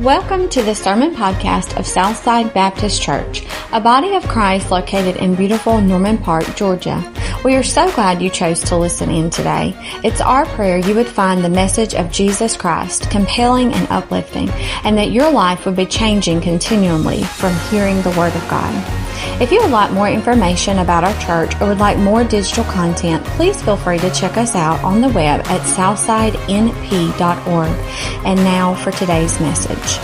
Welcome to the Sermon Podcast of Southside Baptist Church, a body of Christ located in beautiful Norman Park, Georgia. We are so glad you chose to listen in today. It's our prayer you would find the message of Jesus Christ compelling and uplifting, and that your life would be changing continually from hearing the Word of God. If you would like more information about our church or would like more digital content, please feel free to check us out on the web at southsidenp.org. And now for today's message.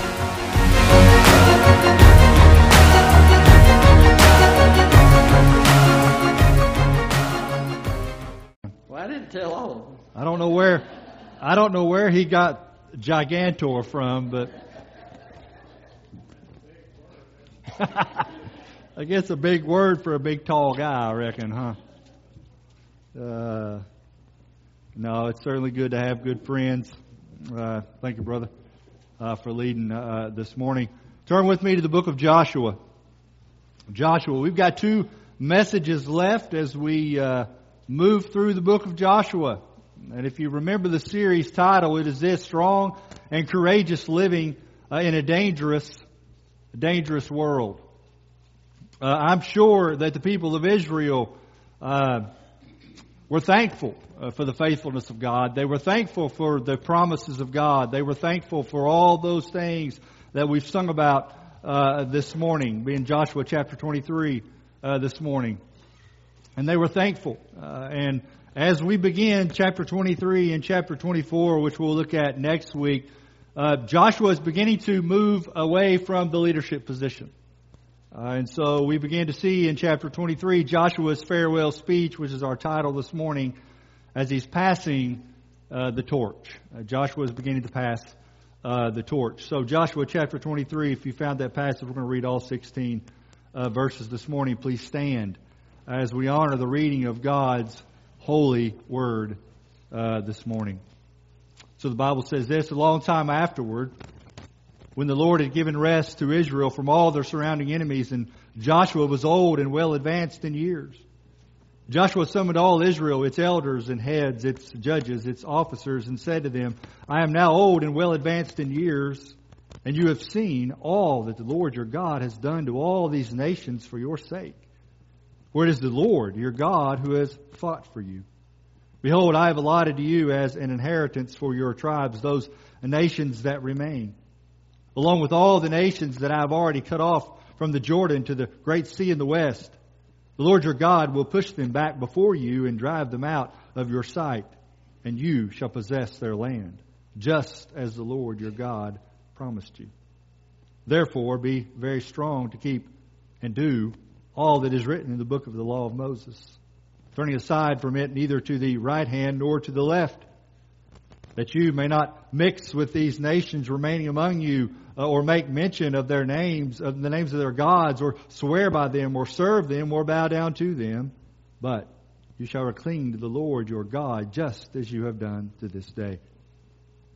Well, I didn't tell all of them. I don't know where I don't know where he got Gigantor from, but I guess a big word for a big tall guy, I reckon, huh? Uh, no, it's certainly good to have good friends. Uh, thank you, brother, uh, for leading uh, this morning. Turn with me to the book of Joshua. Joshua, we've got two messages left as we uh, move through the book of Joshua. And if you remember the series title, it is this strong and courageous living uh, in a dangerous, dangerous world. Uh, I'm sure that the people of Israel uh, were thankful uh, for the faithfulness of God. They were thankful for the promises of God. They were thankful for all those things that we've sung about uh, this morning, being Joshua chapter 23 uh, this morning. And they were thankful. Uh, and as we begin chapter 23 and chapter 24, which we'll look at next week, Joshua is beginning to move away from the leadership position. Uh, and so we begin to see in chapter 23 Joshua's farewell speech, which is our title this morning, as he's passing uh, the torch. Uh, Joshua is beginning to pass uh, the torch. So, Joshua chapter 23, if you found that passage, we're going to read all 16 uh, verses this morning. Please stand as we honor the reading of God's holy word uh, this morning. So, the Bible says this a long time afterward when the Lord had given rest to Israel from all their surrounding enemies, and Joshua was old and well advanced in years. Joshua summoned all Israel, its elders and heads, its judges, its officers, and said to them, I am now old and well advanced in years, and you have seen all that the Lord your God has done to all these nations for your sake. For it is the Lord your God who has fought for you. Behold, I have allotted to you as an inheritance for your tribes those nations that remain along with all the nations that I have already cut off from the Jordan to the great sea in the west. The Lord your God will push them back before you and drive them out of your sight, and you shall possess their land, just as the Lord your God promised you. Therefore, be very strong to keep and do all that is written in the book of the law of Moses, turning aside from it neither to the right hand nor to the left, that you may not mix with these nations remaining among you uh, or make mention of their names, of the names of their gods, or swear by them, or serve them, or bow down to them. But you shall cling to the Lord your God, just as you have done to this day.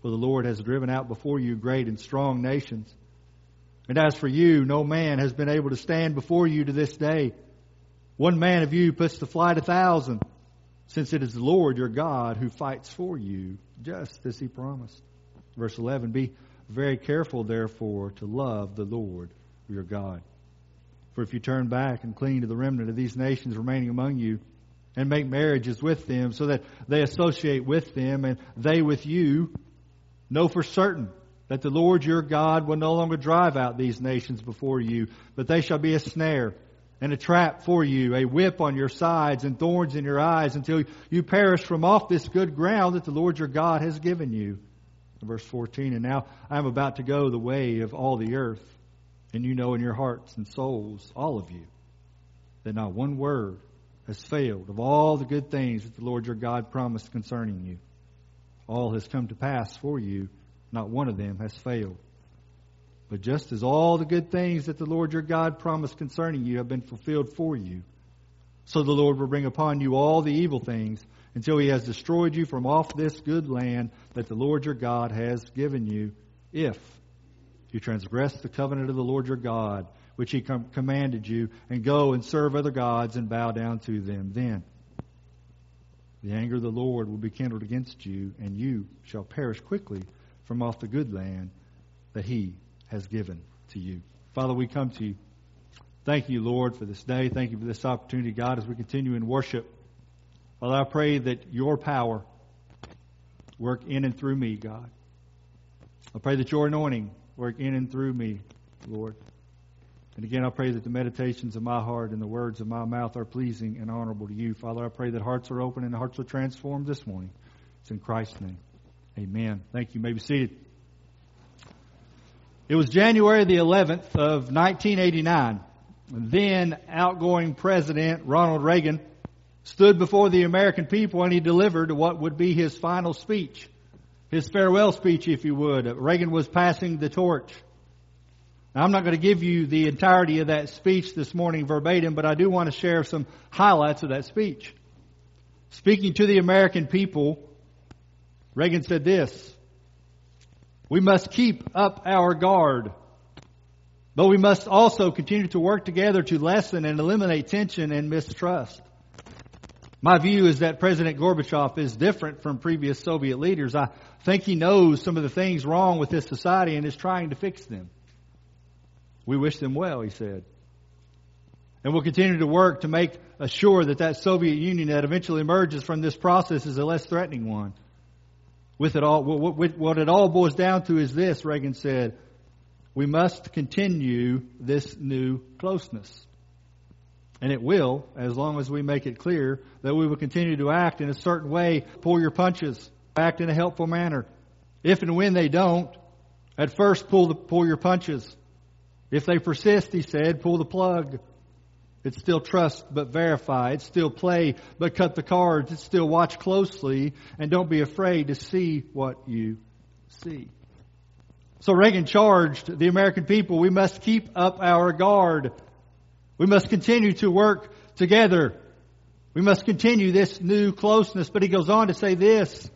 For the Lord has driven out before you great and strong nations. And as for you, no man has been able to stand before you to this day. One man of you puts to flight a thousand, since it is the Lord your God who fights for you, just as he promised. Verse 11 Be very careful, therefore, to love the Lord your God. For if you turn back and cling to the remnant of these nations remaining among you, and make marriages with them, so that they associate with them and they with you, know for certain that the Lord your God will no longer drive out these nations before you, but they shall be a snare and a trap for you, a whip on your sides and thorns in your eyes until you perish from off this good ground that the Lord your God has given you. Verse 14, and now I am about to go the way of all the earth, and you know in your hearts and souls, all of you, that not one word has failed of all the good things that the Lord your God promised concerning you. All has come to pass for you, not one of them has failed. But just as all the good things that the Lord your God promised concerning you have been fulfilled for you, so the Lord will bring upon you all the evil things until he has destroyed you from off this good land that the Lord your God has given you, if you transgress the covenant of the Lord your God, which he com- commanded you, and go and serve other gods and bow down to them. Then the anger of the Lord will be kindled against you, and you shall perish quickly from off the good land that he has given to you. Father, we come to you. Thank you, Lord, for this day. Thank you for this opportunity, God, as we continue in worship. Father, I pray that your power work in and through me, God. I pray that your anointing work in and through me, Lord. And again, I pray that the meditations of my heart and the words of my mouth are pleasing and honorable to you. Father, I pray that hearts are open and hearts are transformed this morning. It's in Christ's name. Amen. Thank you. you may be seated. It was January the 11th of 1989. Then outgoing President Ronald Reagan stood before the American people and he delivered what would be his final speech. His farewell speech, if you would. Reagan was passing the torch. Now, I'm not going to give you the entirety of that speech this morning verbatim, but I do want to share some highlights of that speech. Speaking to the American people, Reagan said this We must keep up our guard, but we must also continue to work together to lessen and eliminate tension and mistrust. My view is that President Gorbachev is different from previous Soviet leaders. I think he knows some of the things wrong with this society and is trying to fix them. We wish them well, he said. And we'll continue to work to make sure that that Soviet Union that eventually emerges from this process is a less threatening one. With it all, what it all boils down to is this, Reagan said, we must continue this new closeness. And it will, as long as we make it clear that we will continue to act in a certain way, pull your punches, act in a helpful manner. If and when they don't, at first pull the, pull your punches. If they persist, he said, pull the plug. It's still trust but verify. It's still play but cut the cards. It's still watch closely and don't be afraid to see what you see. So Reagan charged the American people, we must keep up our guard. We must continue to work together. We must continue this new closeness. But he goes on to say this.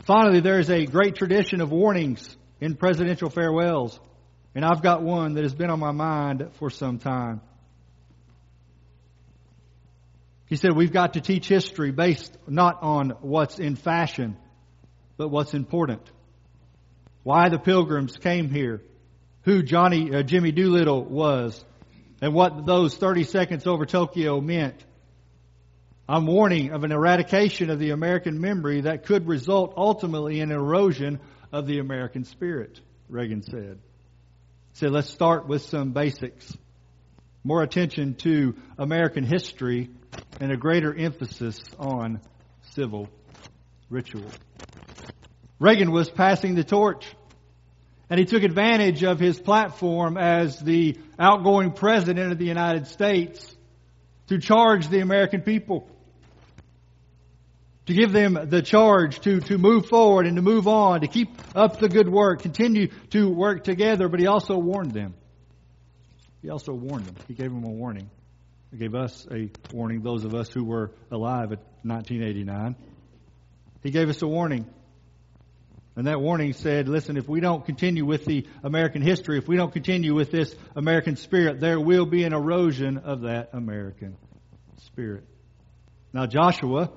Finally, there is a great tradition of warnings in presidential farewells. And I've got one that has been on my mind for some time. He said we've got to teach history based not on what's in fashion, but what's important. Why the pilgrims came here, who Johnny uh, Jimmy Doolittle was, and what those 30 seconds over Tokyo meant. I'm warning of an eradication of the American memory that could result ultimately in erosion of the American spirit, Reagan said. So let's start with some basics. More attention to American history and a greater emphasis on civil ritual. Reagan was passing the torch. And he took advantage of his platform as the outgoing president of the United States to charge the American people to give them the charge to, to move forward and to move on, to keep up the good work, continue to work together, but he also warned them. He also warned them. He gave them a warning. He gave us a warning, those of us who were alive at 1989. He gave us a warning. And that warning said, listen, if we don't continue with the American history, if we don't continue with this American spirit, there will be an erosion of that American spirit. Now, Joshua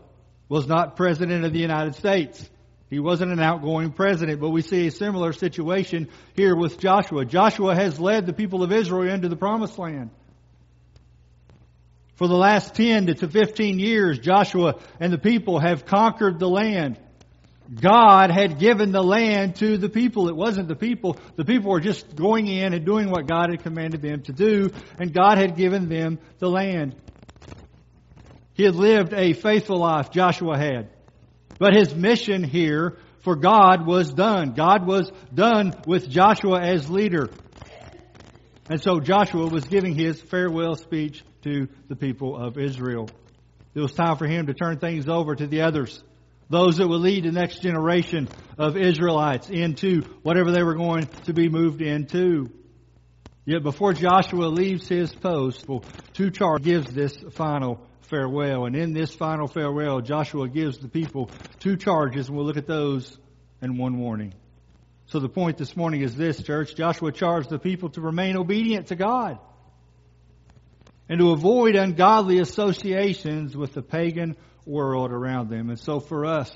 was not president of the United States. He wasn't an outgoing president, but we see a similar situation here with Joshua. Joshua has led the people of Israel into the promised land. For the last 10 to 15 years, Joshua and the people have conquered the land. God had given the land to the people. It wasn't the people. The people were just going in and doing what God had commanded them to do, and God had given them the land. He had lived a faithful life, Joshua had. But his mission here for God was done. God was done with Joshua as leader. And so Joshua was giving his farewell speech to the people of Israel. It was time for him to turn things over to the others. Those that would lead the next generation of Israelites into whatever they were going to be moved into. Yet before Joshua leaves his post, charge gives this final farewell. And in this final farewell, Joshua gives the people two charges, and we'll look at those and one warning. So the point this morning is this, church. Joshua charged the people to remain obedient to God and to avoid ungodly associations with the pagan world around them. And so for us,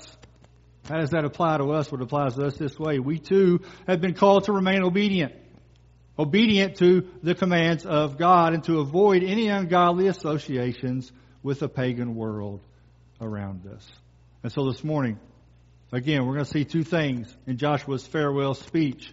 How does that apply to us? What applies to us this way? We too have been called to remain obedient. Obedient to the commands of God and to avoid any ungodly associations with the pagan world around us. And so this morning, again, we're going to see two things in Joshua's farewell speech.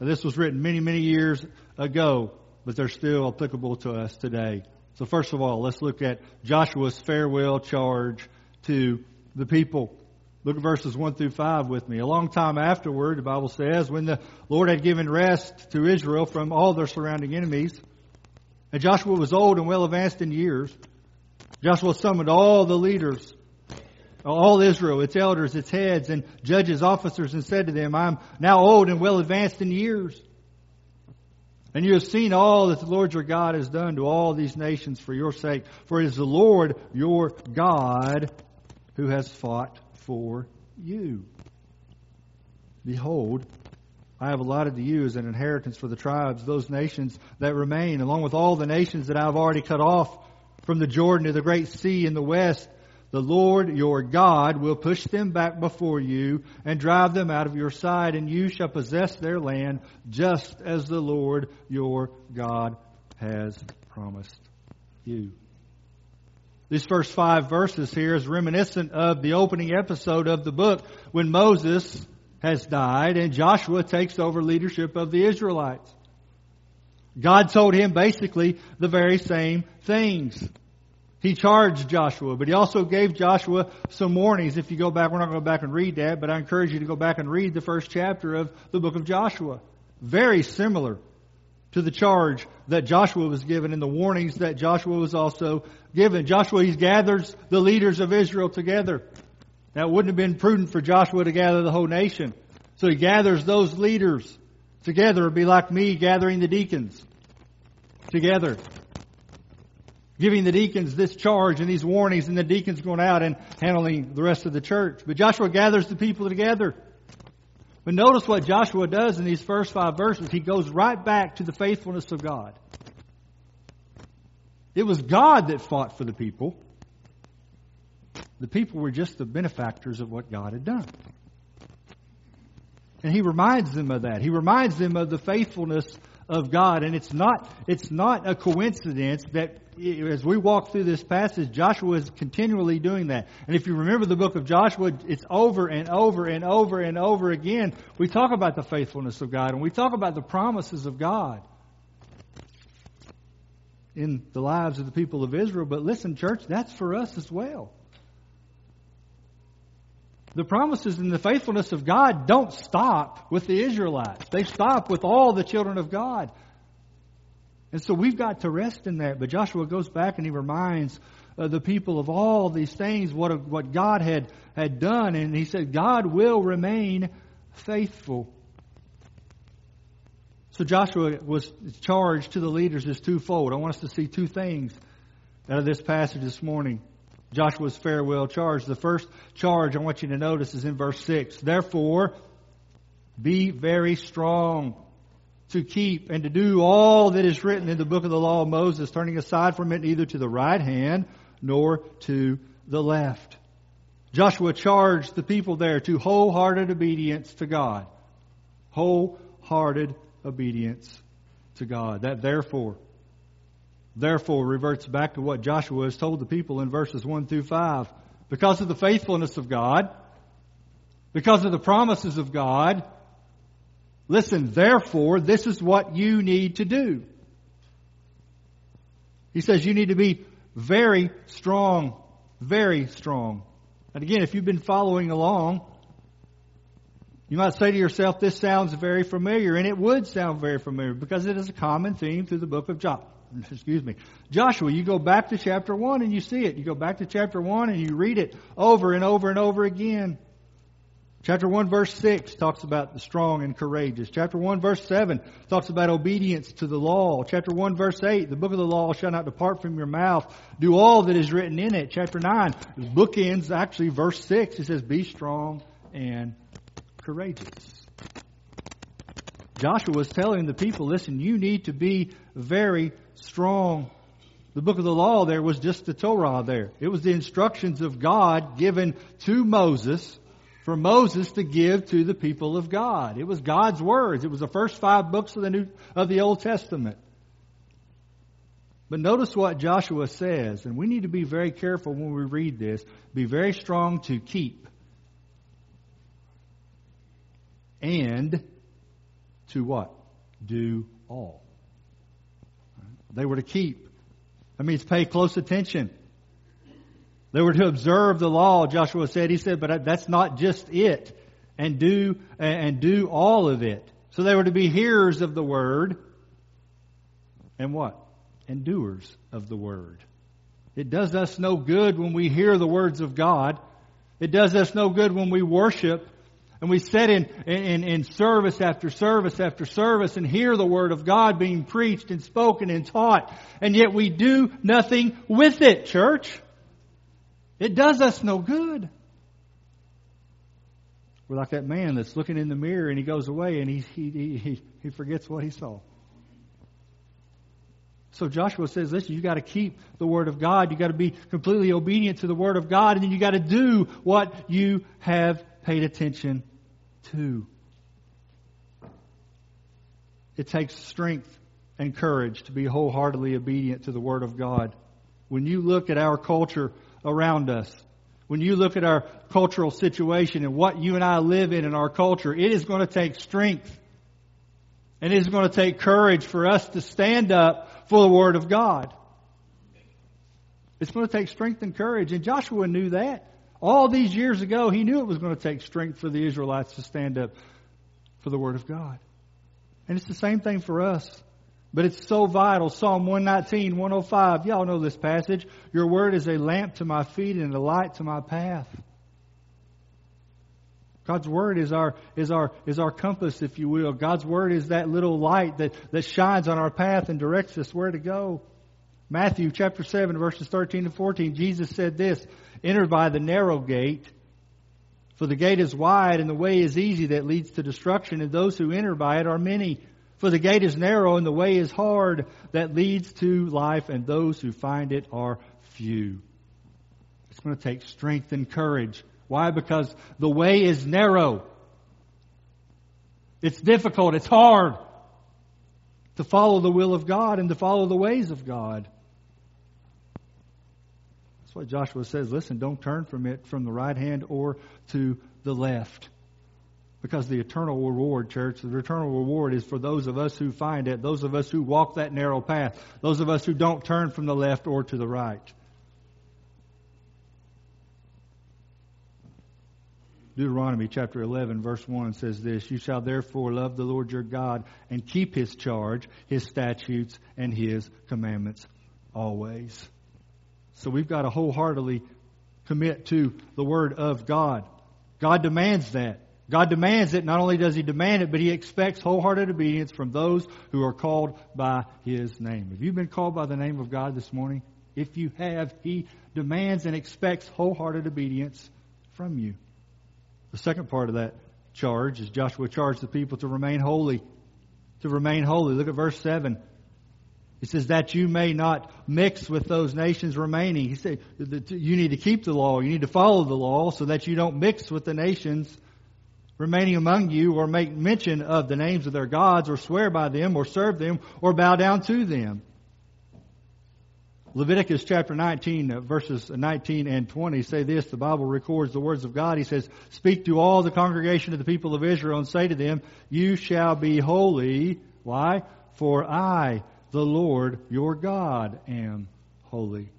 Now, this was written many, many years ago, but they're still applicable to us today. So first of all, let's look at Joshua's farewell charge to the people. Look at verses 1 through 5 with me. A long time afterward, the Bible says, when the Lord had given rest to Israel from all their surrounding enemies, and Joshua was old and well advanced in years, Joshua summoned all the leaders, all Israel, its elders, its heads, and judges, officers, and said to them, I'm now old and well advanced in years. And you have seen all that the Lord your God has done to all these nations for your sake. For it is the Lord your God who has fought for you. Behold, I have allotted to you as an inheritance for the tribes those nations that remain, along with all the nations that I have already cut off from the Jordan to the great sea in the west. The Lord your God will push them back before you and drive them out of your sight, and you shall possess their land just as the Lord your God has promised you. These first five verses here is reminiscent of the opening episode of the book when Moses has died and Joshua takes over leadership of the Israelites. God told him basically the very same things. He charged Joshua, but he also gave Joshua some warnings. If you go back, we're not going to go back and read that, but I encourage you to go back and read the first chapter of the book of Joshua. Very similar to the charge that Joshua was given and the warnings that Joshua was also given. Joshua, he gathers the leaders of Israel together. Now, it wouldn't have been prudent for Joshua to gather the whole nation. So he gathers those leaders together. It'd be like me gathering the deacons together. Giving the deacons this charge and these warnings and the deacons going out and handling the rest of the church. But Joshua gathers the people together. But notice what Joshua does in these first five verses. He goes right back to the faithfulness of God. It was God that fought for the people. The people were just the benefactors of what God had done. And he reminds them of that. He reminds them of the faithfulness of God. And it's not, it's not a coincidence that as we walk through this passage, Joshua is continually doing that. And if you remember the book of Joshua, it's over and over and over and over again. We talk about the faithfulness of God and we talk about the promises of God in the lives of the people of Israel. But listen, church, that's for us as well. The promises and the faithfulness of God don't stop with the Israelites. They stop with all the children of God. And so we've got to rest in that. But Joshua goes back and he reminds uh, the people of all these things, what, what God had, had done. And he said, God will remain faithful. So Joshua was charged to the leaders is twofold. I want us to see two things out of this passage this morning. Joshua's farewell charge. The first charge I want you to notice is in verse 6. Therefore, be very strong to keep and to do all that is written in the book of the law of Moses, turning aside from it neither to the right hand nor to the left. Joshua charged the people there to wholehearted obedience to God. Wholehearted obedience to God. That therefore, therefore reverts back to what Joshua has told the people in verses 1 through 5. Because of the faithfulness of God, because of the promises of God, listen, therefore, this is what you need to do. He says you need to be very strong, very strong. And again, if you've been following along, you might say to yourself, this sounds very familiar, and it would sound very familiar because it is a common theme through the book of Joshua. Excuse me. Joshua, you go back to chapter 1 and you see it. You go back to chapter 1 and you read it over and over and over again. Chapter 1 verse 6 talks about the strong and courageous. Chapter 1 verse 7 talks about obedience to the law. Chapter 1 verse 8, the book of the law shall not depart from your mouth. Do all that is written in it. Chapter 9, bookends actually verse 6. It says, be strong and courageous. Joshua was telling the people, listen, you need to be very strong. The book of the law there was just the Torah there. It was the instructions of God given to Moses for Moses to give to the people of God. It was God's words. It was the first five books of the New, of the Old Testament. But notice what Joshua says, and we need to be very careful when we read this. Be very strong to keep and to what? Do all. They were to keep. That means pay close attention. They were to observe the law, Joshua said. He said, but that's not just it. And do, and do all of it. So they were to be hearers of the word. And what? And doers of the word. It does us no good when we hear the words of God. It does us no good when we worship and we sit in, in, in service after service after service and hear the Word of God being preached and spoken and taught, and yet we do nothing with it, church. It does us no good. We're like that man that's looking in the mirror and he goes away and he, he, he, he forgets what he saw. So Joshua says, listen, you got to keep the Word of God. You got to be completely obedient to the Word of God, and then you got to do what you have paid attention to. It takes strength and courage to be wholeheartedly obedient to the Word of God. When you look at our culture around us, when you look at our cultural situation and what you and I live in in our culture, it is going to take strength and it is going to take courage for us to stand up for the Word of God. It's going to take strength and courage. And Joshua knew that. All these years ago, he knew it was going to take strength for the Israelites to stand up for the Word of God. And it's the same thing for us. But it's so vital. Psalm 119, 105. Y'all know this passage. Your word is a lamp to my feet and a light to my path. God's Word is our, is our, is our compass, if you will. God's Word is that little light that, that shines on our path and directs us where to go. Matthew chapter 7 verses 13 and 14, Jesus said this, enter by the narrow gate, for the gate is wide and the way is easy that leads to destruction and those who enter by it are many. For the gate is narrow and the way is hard that leads to life and those who find it are few. It's going to take strength and courage why? Because the way is narrow. It's difficult. It's hard to follow the will of God and to follow the ways of God. That's why Joshua says, listen, don't turn from it from the right hand or to the left. Because the eternal reward, church, the eternal reward is for those of us who find it, those of us who walk that narrow path, those of us who don't turn from the left or to the right. Deuteronomy chapter 11 verse 1 says this, You shall therefore love the Lord your God and keep his charge, his statutes, and his commandments always. So we've got to wholeheartedly commit to the Word of God. God demands that. God demands it. Not only does He demand it, but He expects wholehearted obedience from those who are called by His name. Have you been called by the name of God this morning? If you have, He demands and expects wholehearted obedience from you. The second part of that charge is Joshua charged the people to remain holy. To remain holy. Look at verse 7. He says that you may not mix with those nations remaining. He said you need to keep the law. You need to follow the law so that you don't mix with the nations remaining among you or make mention of the names of their gods or swear by them or serve them or bow down to them. Leviticus chapter 19, uh, verses 19 and 20 say this. The Bible records the words of God. He says, Speak to all the congregation of the people of Israel and say to them, You shall be holy. Why? For I, the Lord your God, am holy.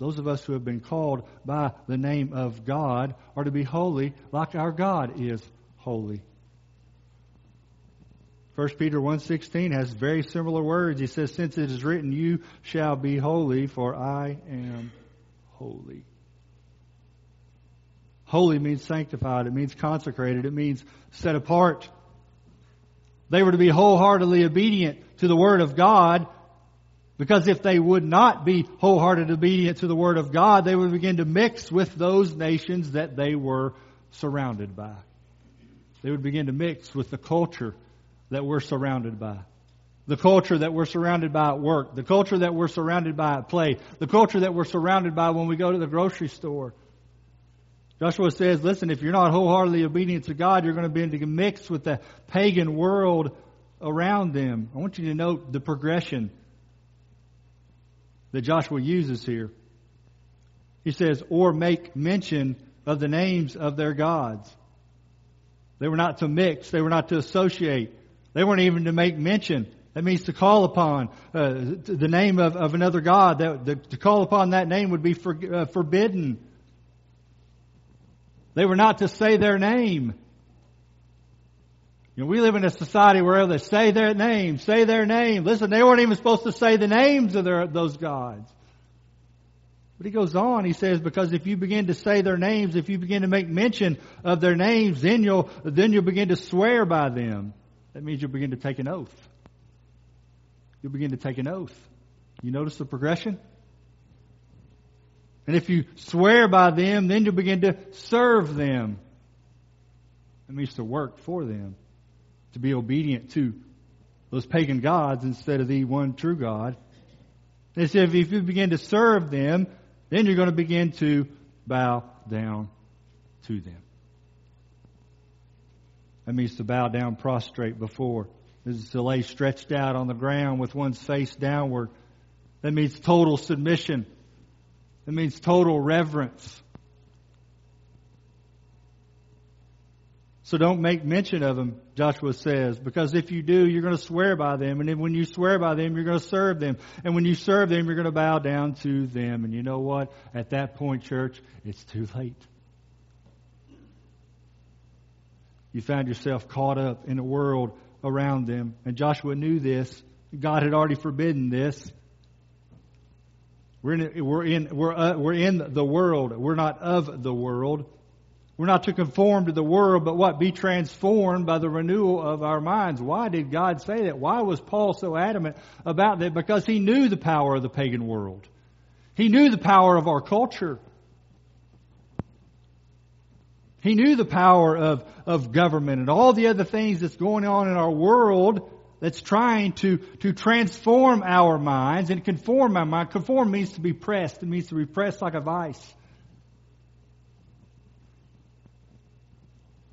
Those of us who have been called by the name of God are to be holy like our God is holy. 1 Peter 1.16 has very similar words. He says, Since it is written, You shall be holy, for I am holy. Holy means sanctified. It means consecrated. It means set apart. They were to be wholeheartedly obedient to the Word of God because if they would not be wholehearted obedient to the Word of God, they would begin to mix with those nations that they were surrounded by. They would begin to mix with the culture that we're surrounded by. The culture that we're surrounded by at work. The culture that we're surrounded by at play. The culture that we're surrounded by when we go to the grocery store. Joshua says, listen, if you're not wholeheartedly obedient to God, you're going to be into mix with the pagan world around them. I want you to note the progression that Joshua uses here. He says, or make mention of the names of their gods. They were not to mix. They were not to associate. They weren't even to make mention. That means to call upon uh, the name of, of another God. That, the, to call upon that name would be for, uh, forbidden. They were not to say their name. You know, we live in a society where they say their name, say their name. Listen, they weren't even supposed to say the names of their, those gods. But he goes on, he says, because if you begin to say their names, if you begin to make mention of their names, then you'll, then you'll begin to swear by them. That means you'll begin to take an oath. You'll begin to take an oath. You notice the progression? And if you swear by them, then you'll begin to serve them. That means to work for them, to be obedient to those pagan gods instead of the one true God. They said if you begin to serve them, then you're going to begin to bow down to them. That means to bow down prostrate before. This is to lay stretched out on the ground with one's face downward. That means total submission. That means total reverence. So don't make mention of them, Joshua says, because if you do, you're going to swear by them. And then when you swear by them, you're going to serve them. And when you serve them, you're going to bow down to them. And you know what? At that point, church, it's too late. You found yourself caught up in a world around them. And Joshua knew this. God had already forbidden this. We're in, we're in, we're, uh, we're in the world. We're not of the world. We're not to conform to the world, but what? Be transformed by the renewal of our minds. Why did God say that? Why was Paul so adamant about that? Because he knew the power of the pagan world. He knew the power of our culture. He knew the power of, of government and all the other things that's going on in our world that's trying to, to transform our minds and conform our mind. Conform means to be pressed. It means to be pressed like a vice.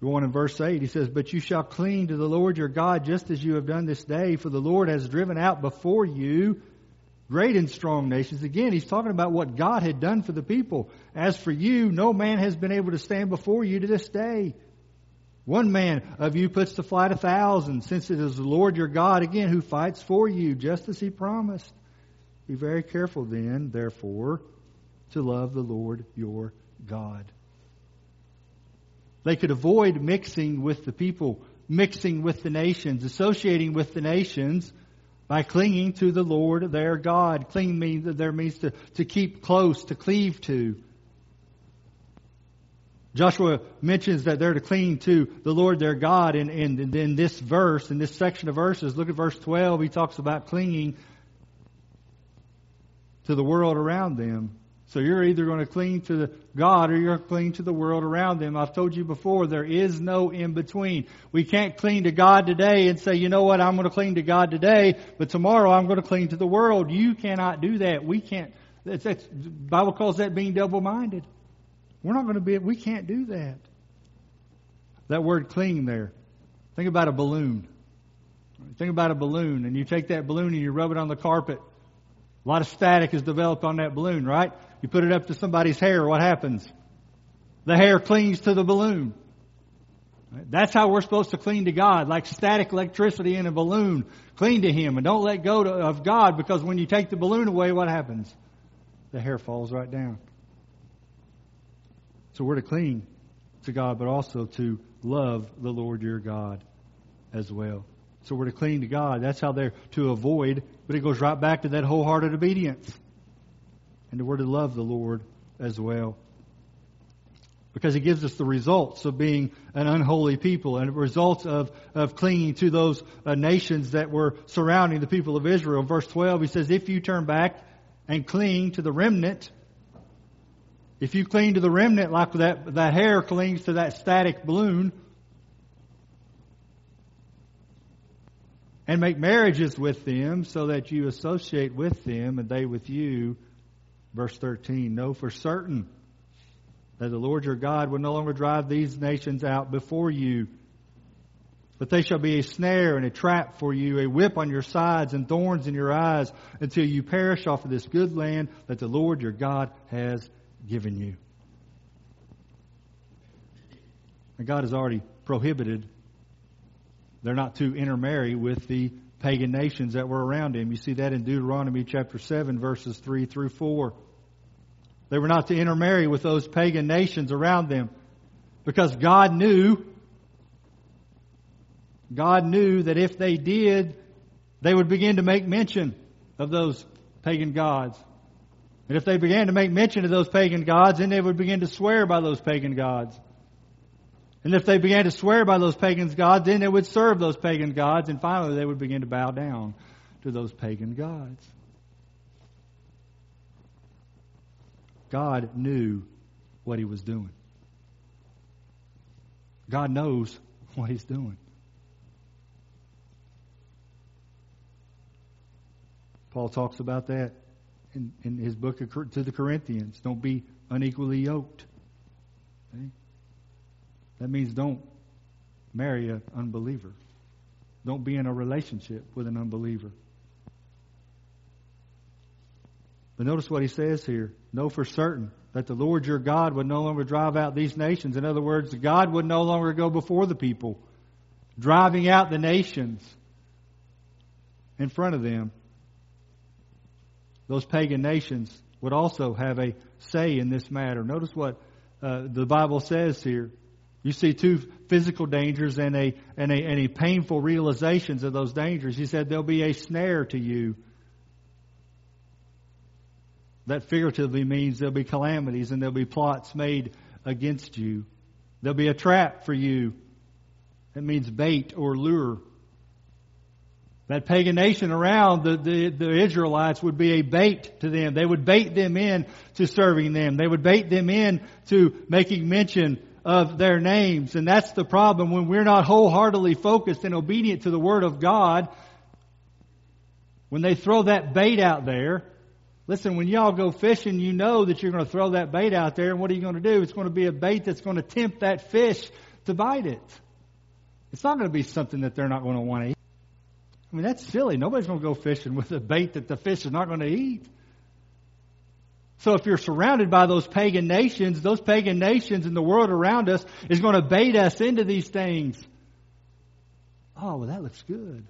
Go on in verse 8, he says, But you shall cling to the Lord your God just as you have done this day, for the Lord has driven out before you great and strong nations. Again, he's talking about what God had done for the people. As for you, no man has been able to stand before you to this day. One man of you puts to flight a thousand, since it is the Lord your God, again, who fights for you, just as he promised. Be very careful then, therefore, to love the Lord your God. They could avoid mixing with the people, mixing with the nations, associating with the nations by clinging to the Lord their God. Cling means there means to, to keep close, to cleave to. Joshua mentions that they're to cling to the Lord their God in, in this verse, in this section of verses. Look at verse 12. He talks about clinging to the world around them. So you're either going to cling to God or you're cling to the world around them. I've told you before, there is no in between. We can't cling to God today and say, you know what, I'm going to cling to God today, but tomorrow I'm going to cling to the world. You cannot do that. We can't. That's, that's, the Bible calls that being double-minded. We're not going to be, we can't do that. That word cling there. Think about a balloon. Think about a balloon and you take that balloon and you rub it on the carpet. A lot of static is developed on that balloon, right? You put it up to somebody's hair, what happens? The hair clings to the balloon. That's how we're supposed to cling to God, like static electricity in a balloon. Cling to Him and don't let go to, of God because when you take the balloon away, what happens? The hair falls right down. So we're to cling to God, but also to love the Lord your God as well. So we're to cling to God. That's how they're to avoid, but it goes right back to that wholehearted obedience. And we're to love the Lord as well. Because he gives us the results of being an unholy people and the results of, of clinging to those uh, nations that were surrounding the people of Israel. Verse 12, he says, If you turn back and cling to the remnant, if you cling to the remnant like that, that hair clings to that static balloon, and make marriages with them so that you associate with them and they with you, Verse 13, know for certain that the Lord your God will no longer drive these nations out before you. But they shall be a snare and a trap for you, a whip on your sides and thorns in your eyes, until you perish off of this good land that the Lord your God has given you. And God has already prohibited they're not to intermarry with the pagan nations that were around him. You see that in Deuteronomy chapter 7, verses 3 through 4. They were not to intermarry with those pagan nations around them because God knew God knew that if they did, they would begin to make mention of those pagan gods. And if they began to make mention of those pagan gods, then they would begin to swear by those pagan gods. And if they began to swear by those pagan gods, then they would serve those pagan gods, and finally they would begin to bow down to those pagan gods. God knew what he was doing. God knows what he's doing. Paul talks about that in, in his book to the Corinthians. Don't be unequally yoked. Okay? That means don't marry an unbeliever. Don't be in a relationship with an unbeliever. But notice what he says here. Know for certain that the Lord your God would no longer drive out these nations. In other words, God would no longer go before the people, driving out the nations in front of them. Those pagan nations would also have a say in this matter. Notice what uh, the Bible says here. You see two physical dangers and a, and, a, and a painful realizations of those dangers. He said there'll be a snare to you that figuratively means there'll be calamities and there'll be plots made against you. There'll be a trap for you. That means bait or lure. That pagan nation around the, the, the, Israelites would be a bait to them. They would bait them in to serving them. They would bait them in to making mention of their names. And that's the problem when we're not wholeheartedly focused and obedient to the Word of God. When they throw that bait out there, Listen, when y'all go fishing, you know that you're going to throw that bait out there, and what are you going to do? It's going to be a bait that's going to tempt that fish to bite it. It's not going to be something that they're not going to want to eat. I mean, that's silly. Nobody's going to go fishing with a bait that the fish is not going to eat. So if you're surrounded by those pagan nations, those pagan nations in the world around us is going to bait us into these things. Oh, well, that looks good.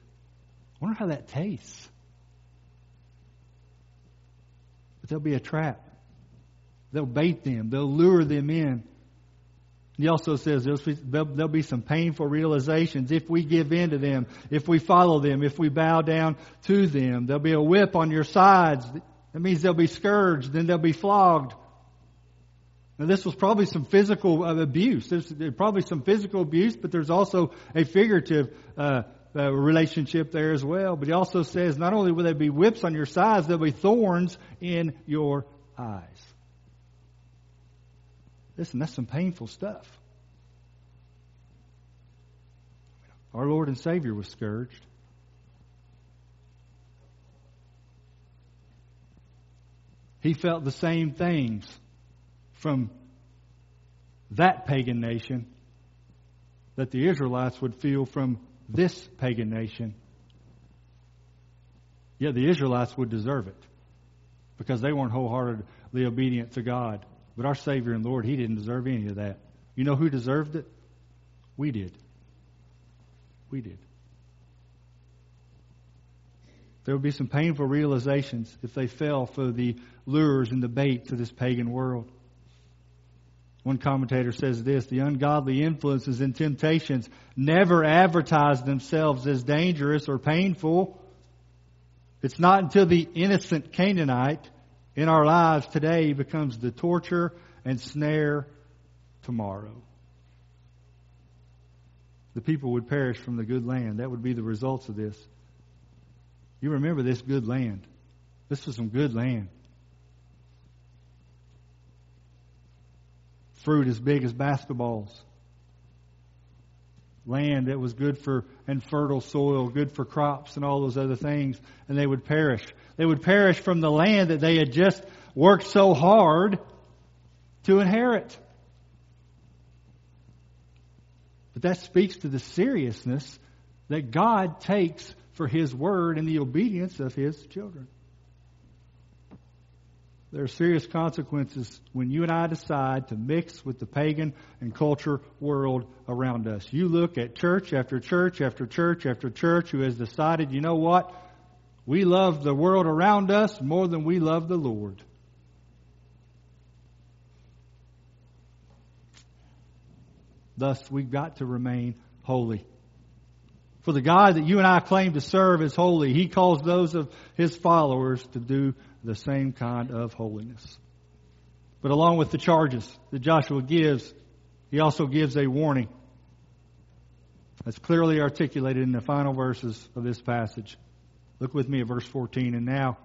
I wonder how that tastes. But there'll be a trap. They'll bait them. They'll lure them in. He also says there'll, there'll be some painful realizations if we give in to them, if we follow them, if we bow down to them. There'll be a whip on your sides. That means they'll be scourged, then they'll be flogged. Now, this was probably some physical uh, abuse. There's, probably some physical abuse, but there's also a figurative uh, uh, relationship there as well. But he also says not only will there be whips on your sides, there'll be thorns in your eyes. Listen, that's some painful stuff. Our Lord and Savior was scourged. He felt the same things from that pagan nation that the Israelites would feel from this pagan nation. Yet the Israelites would deserve it because they weren't wholeheartedly obedient to God. But our Savior and Lord, He didn't deserve any of that. You know who deserved it? We did. We did. There would be some painful realizations if they fell for the lures and the baits of this pagan world. One commentator says this the ungodly influences and temptations never advertise themselves as dangerous or painful. It's not until the innocent Canaanite in our lives today becomes the torture and snare tomorrow. The people would perish from the good land. That would be the results of this. You remember this good land. This was some good land. fruit as big as basketballs. Land that was good for and fertile soil, good for crops and all those other things, and they would perish. They would perish from the land that they had just worked so hard to inherit. But that speaks to the seriousness that God takes for His word and the obedience of His children. There are serious consequences when you and I decide to mix with the pagan and culture world around us. You look at church after church after church after church who has decided, you know what? We love the world around us more than we love the Lord. Thus, we've got to remain holy. For the God that you and I claim to serve is holy. He calls those of His followers to do the same kind of holiness. But along with the charges that Joshua gives, he also gives a warning that's clearly articulated in the final verses of this passage. Look with me at verse 14. And now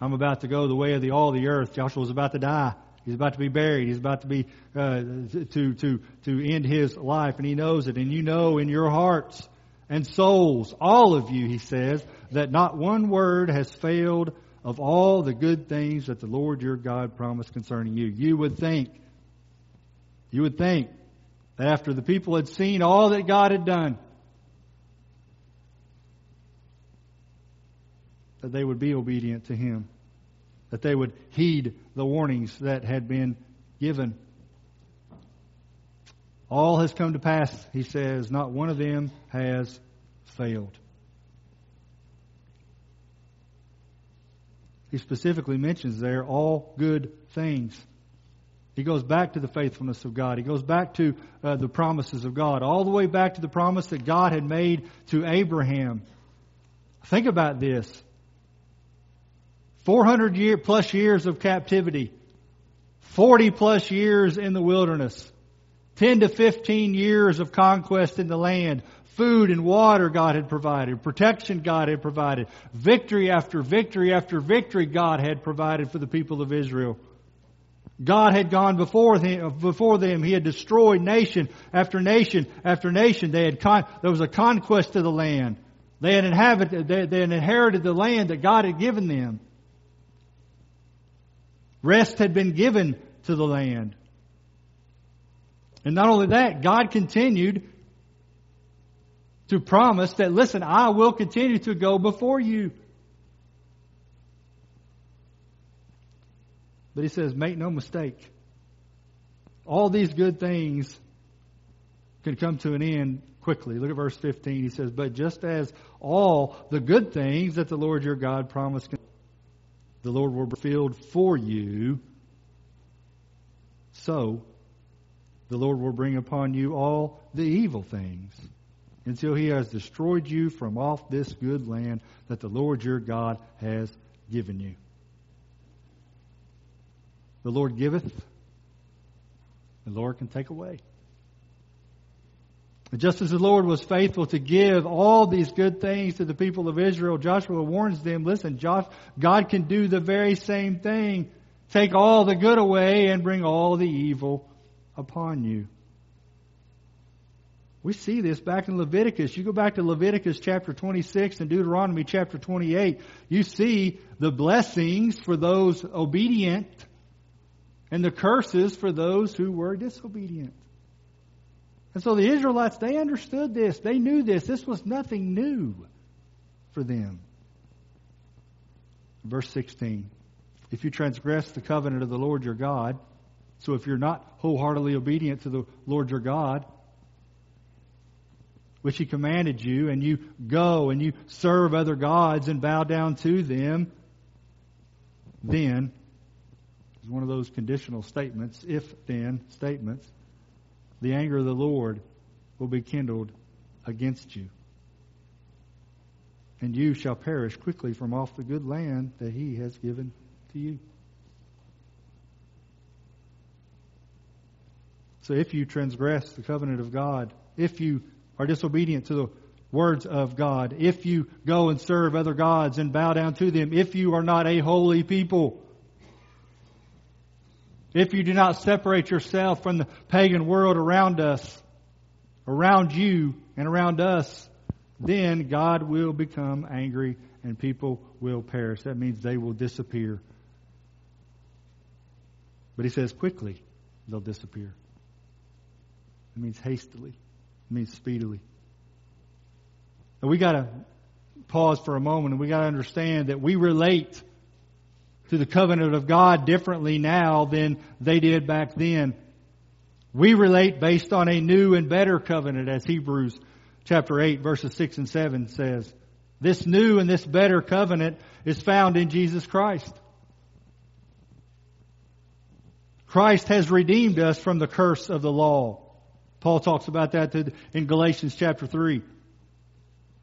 I'm about to go the way of the all the earth. Joshua's about to die. He's about to be buried. He's about to be uh, to to to end his life, and he knows it. And you know in your hearts and souls, all of you, he says, that not one word has failed of all the good things that the Lord your God promised concerning you. You would think, you would think that after the people had seen all that God had done, that they would be obedient to Him, that they would heed the warnings that had been given. All has come to pass, he says, not one of them has failed. He specifically mentions there all good things. He goes back to the faithfulness of God. He goes back to uh, the promises of God, all the way back to the promise that God had made to Abraham. Think about this 400 year, plus years of captivity, 40 plus years in the wilderness, 10 to 15 years of conquest in the land, Food and water God had provided. Protection God had provided. Victory after victory after victory God had provided for the people of Israel. God had gone before them, before them. He had destroyed nation after nation after nation. They had con- there was a conquest of the land. They had inhabited, they, they had inherited the land that God had given them. Rest had been given to the land. And not only that, God continued to promise that, listen, I will continue to go before you. But he says, make no mistake. All these good things can come to an end quickly. Look at verse 15. He says, But just as all the good things that the Lord your God promised, the Lord will be for you, so the Lord will bring upon you all the evil things until he has destroyed you from off this good land that the Lord your God has given you. The Lord giveth, the Lord can take away. just as the Lord was faithful to give all these good things to the people of Israel, Joshua warns them, listen, Josh, God can do the very same thing. Take all the good away and bring all the evil upon you. We see this back in Leviticus. You go back to Leviticus chapter 26 and Deuteronomy chapter 28, you see the blessings for those obedient and the curses for those who were disobedient. And so the Israelites, they understood this. They knew this. This was nothing new for them. Verse 16 If you transgress the covenant of the Lord your God, so if you're not wholeheartedly obedient to the Lord your God, which he commanded you, and you go and you serve other gods and bow down to them, then, is one of those conditional statements, if then statements, the anger of the Lord will be kindled against you. And you shall perish quickly from off the good land that he has given to you. So if you transgress the covenant of God, if you are disobedient to the words of God, if you go and serve other gods and bow down to them, if you are not a holy people, if you do not separate yourself from the pagan world around us, around you and around us, then God will become angry and people will perish. That means they will disappear. But he says quickly they'll disappear. It means hastily. Means speedily. And we got to pause for a moment and we got to understand that we relate to the covenant of God differently now than they did back then. We relate based on a new and better covenant as Hebrews chapter 8 verses 6 and 7 says. This new and this better covenant is found in Jesus Christ. Christ has redeemed us from the curse of the law. Paul talks about that in Galatians chapter 3.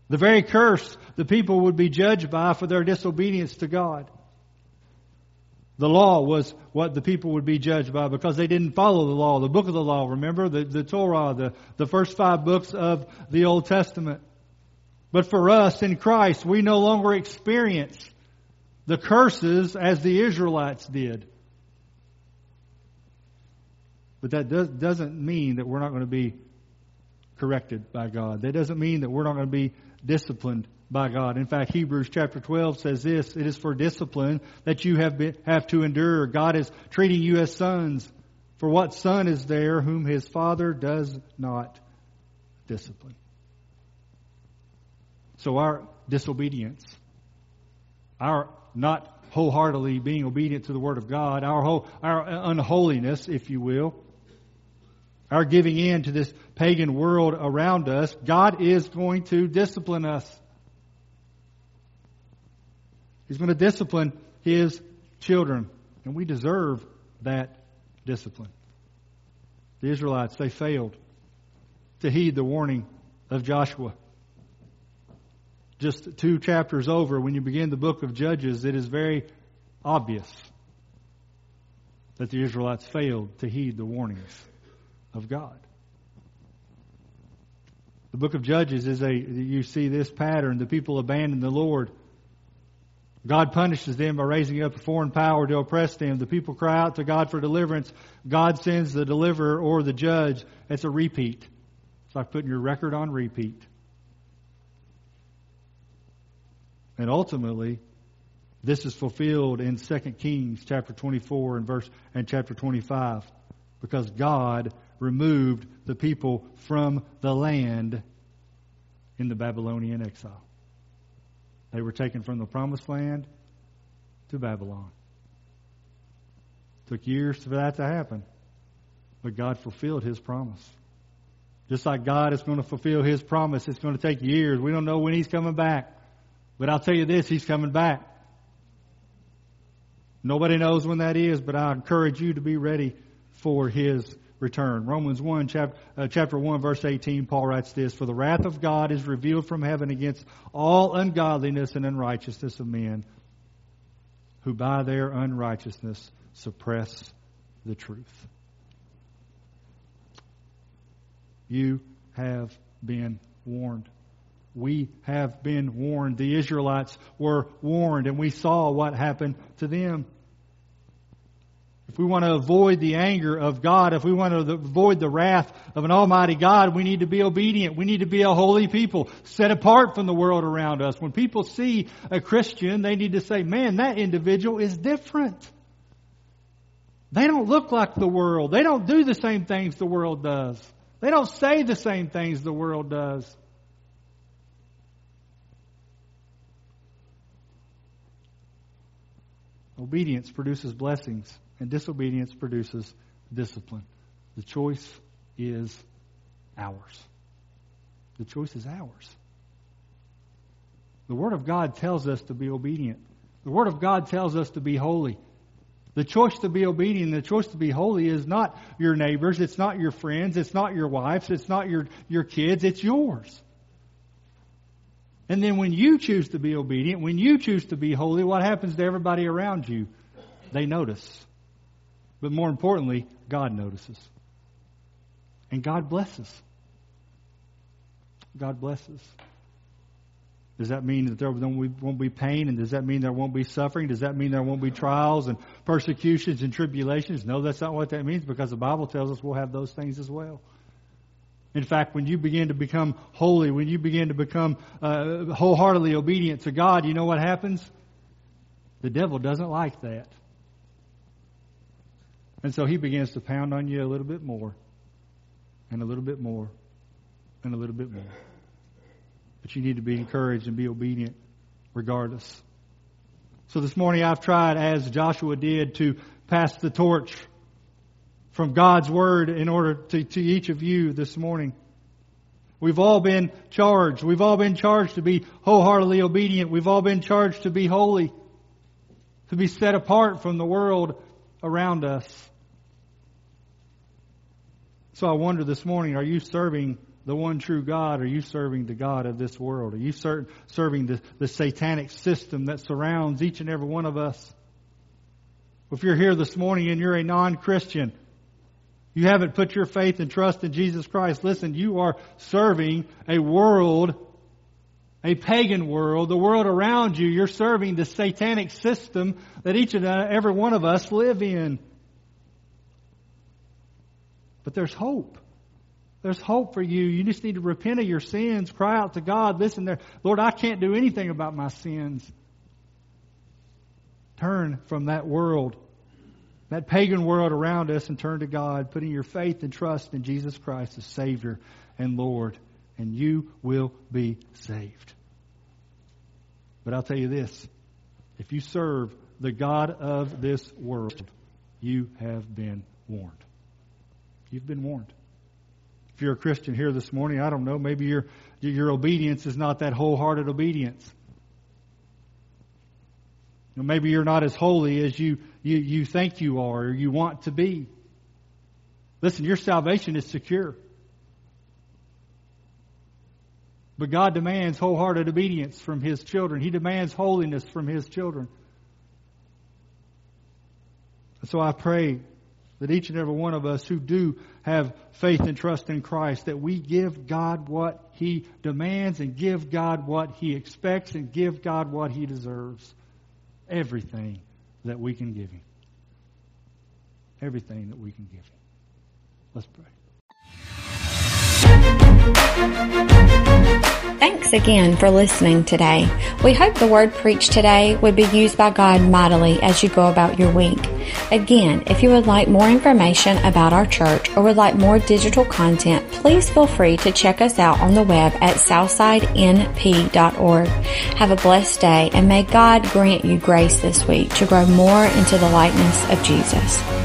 The very curse the people would be judged by for their disobedience to God. The law was what the people would be judged by because they didn't follow the law, the book of the law, remember? The, the Torah, the, the first five books of the Old Testament. But for us in Christ, we no longer experience the curses as the Israelites did. But that does, doesn't mean that we're not going to be corrected by God. That doesn't mean that we're not going to be disciplined by God. In fact, Hebrews chapter 12 says this, it is for discipline that you have, been, have to endure. God is treating you as sons. For what son is there whom his father does not discipline? So our disobedience, our not wholeheartedly being obedient to the Word of God, our, whole, our unholiness, if you will, our giving in to this pagan world around us, God is going to discipline us. He's going to discipline His children, and we deserve that discipline. The Israelites, they failed to heed the warning of Joshua. Just two chapters over, when you begin the book of Judges, it is very obvious that the Israelites failed to heed the warnings of God. The book of Judges is a, you see this pattern. The people abandon the Lord. God punishes them by raising up a foreign power to oppress them. The people cry out to God for deliverance. God sends the deliverer or the judge. It's a repeat. It's like putting your record on repeat. And ultimately, this is fulfilled in 2 Kings chapter 24 and verse and chapter 25 because God removed the people from the land in the Babylonian exile. They were taken from the promised land to Babylon. Took years for that to happen, but God fulfilled his promise. Just like God is going to fulfill his promise, it's going to take years. We don't know when he's coming back. But I'll tell you this, he's coming back. Nobody knows when that is, but I encourage you to be ready for his return. Romans 1, chapter, uh, chapter 1, verse 18, Paul writes this, For the wrath of God is revealed from heaven against all ungodliness and unrighteousness of men, who by their unrighteousness suppress the truth. You have been warned. We have been warned. The Israelites were warned, and we saw what happened to them. If we want to avoid the anger of God, if we want to avoid the wrath of an almighty God, we need to be obedient. We need to be a holy people, set apart from the world around us. When people see a Christian, they need to say, man, that individual is different. They don't look like the world. They don't do the same things the world does. They don't say the same things the world does. Obedience produces blessings and disobedience produces discipline. The choice is ours. The choice is ours. The Word of God tells us to be obedient. The Word of God tells us to be holy. The choice to be obedient, the choice to be holy is not your neighbors, it's not your friends, it's not your wives, it's not your, your kids, it's yours. And then when you choose to be obedient, when you choose to be holy, what happens to everybody around you? They notice. But more importantly, God notices. And God blesses. God blesses. Does that mean that there won't be pain? And does that mean there won't be suffering? Does that mean there won't be trials and persecutions and tribulations? No, that's not what that means because the Bible tells us we'll have those things as well. In fact, when you begin to become holy, when you begin to become uh, wholeheartedly obedient to God, you know what happens? The devil doesn't like that. And so he begins to pound on you a little bit more and a little bit more and a little bit more. But you need to be encouraged and be obedient regardless. So this morning I've tried, as Joshua did, to pass the torch from God's Word in order to, to each of you this morning. We've all been charged. We've all been charged to be wholeheartedly obedient. We've all been charged to be holy, to be set apart from the world around us. So I wonder this morning, are you serving the one true God? Are you serving the God of this world? Are you ser- serving the, the satanic system that surrounds each and every one of us? If you're here this morning and you're a non-Christian, you haven't put your faith and trust in Jesus Christ. Listen, you are serving a world, a pagan world, the world around you. You're serving the satanic system that each and uh, every one of us live in. But there's hope. There's hope for you. You just need to repent of your sins, cry out to God. Listen there, Lord, I can't do anything about my sins. Turn from that world that pagan world around us and turn to God, putting your faith and trust in Jesus Christ as Savior and Lord, and you will be saved. But I'll tell you this if you serve the God of this world, you have been warned. You've been warned. If you're a Christian here this morning, I don't know, maybe your, your obedience is not that wholehearted obedience. Maybe you're not as holy as you, you, you think you are or you want to be. Listen, your salvation is secure. But God demands wholehearted obedience from His children. He demands holiness from His children. So I pray that each and every one of us who do have faith and trust in Christ, that we give God what He demands and give God what He expects and give God what He deserves everything that we can give Him. Everything that we can give Him. Let's pray. Thanks again for listening today. We hope the word preached today would be used by God mightily as you go about your week. Again, if you would like more information about our church or would like more digital content, please feel free to check us out on the web at southsidenp.org. Have a blessed day and may God grant you grace this week to grow more into the likeness of Jesus.